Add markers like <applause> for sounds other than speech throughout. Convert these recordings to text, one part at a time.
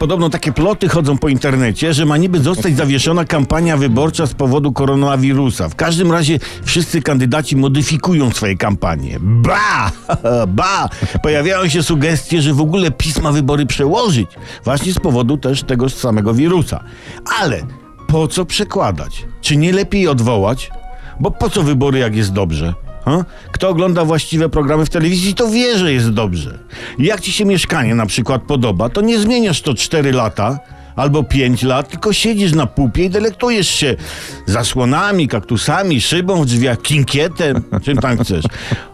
Podobno takie ploty chodzą po internecie, że ma niby zostać zawieszona kampania wyborcza z powodu koronawirusa. W każdym razie wszyscy kandydaci modyfikują swoje kampanie. Ba! <laughs> Ba! Pojawiają się sugestie, że w ogóle PiS ma wybory przełożyć. Właśnie z powodu też tego samego wirusa. Ale po co przekładać? Czy nie lepiej odwołać? Bo po co wybory, jak jest dobrze? Ha? Kto ogląda właściwe programy w telewizji, to wie, że jest dobrze. Jak ci się mieszkanie na przykład podoba, to nie zmieniasz to 4 lata albo 5 lat, tylko siedzisz na pupie i delektujesz się zasłonami, kaktusami, szybą w drzwiach, kinkietem, czym tam chcesz.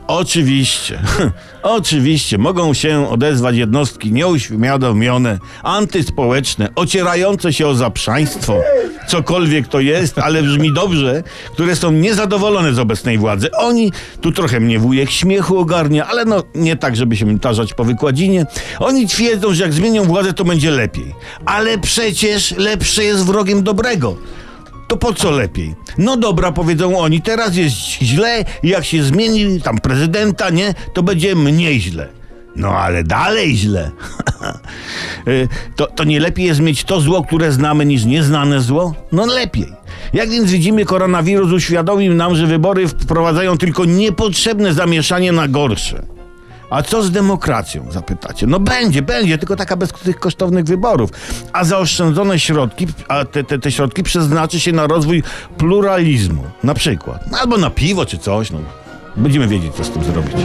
Oczywiście, <laughs> oczywiście mogą się odezwać jednostki nieuświadomione, antyspołeczne, ocierające się o zaprzaństwo, cokolwiek to jest, ale brzmi dobrze, które są niezadowolone z obecnej władzy. Oni, tu trochę mnie wujek śmiechu ogarnia, ale no nie tak, żeby się tarzać po wykładzinie. Oni twierdzą, że jak zmienią władzę, to będzie lepiej. Ale przecież lepsze jest wrogiem dobrego. To po co lepiej? No dobra, powiedzą oni, teraz jest źle jak się zmieni tam prezydenta, nie, to będzie mniej źle. No ale dalej źle. <laughs> Y, to, to nie lepiej jest mieć to zło, które znamy, niż nieznane zło? No lepiej. Jak więc widzimy, koronawirus uświadomił nam, że wybory wprowadzają tylko niepotrzebne zamieszanie na gorsze. A co z demokracją, zapytacie? No będzie, będzie, tylko taka bez tych kosztownych wyborów. A zaoszczędzone środki, a te, te, te środki przeznaczy się na rozwój pluralizmu, na przykład. Albo na piwo czy coś, no. Będziemy wiedzieć, co z tym zrobić.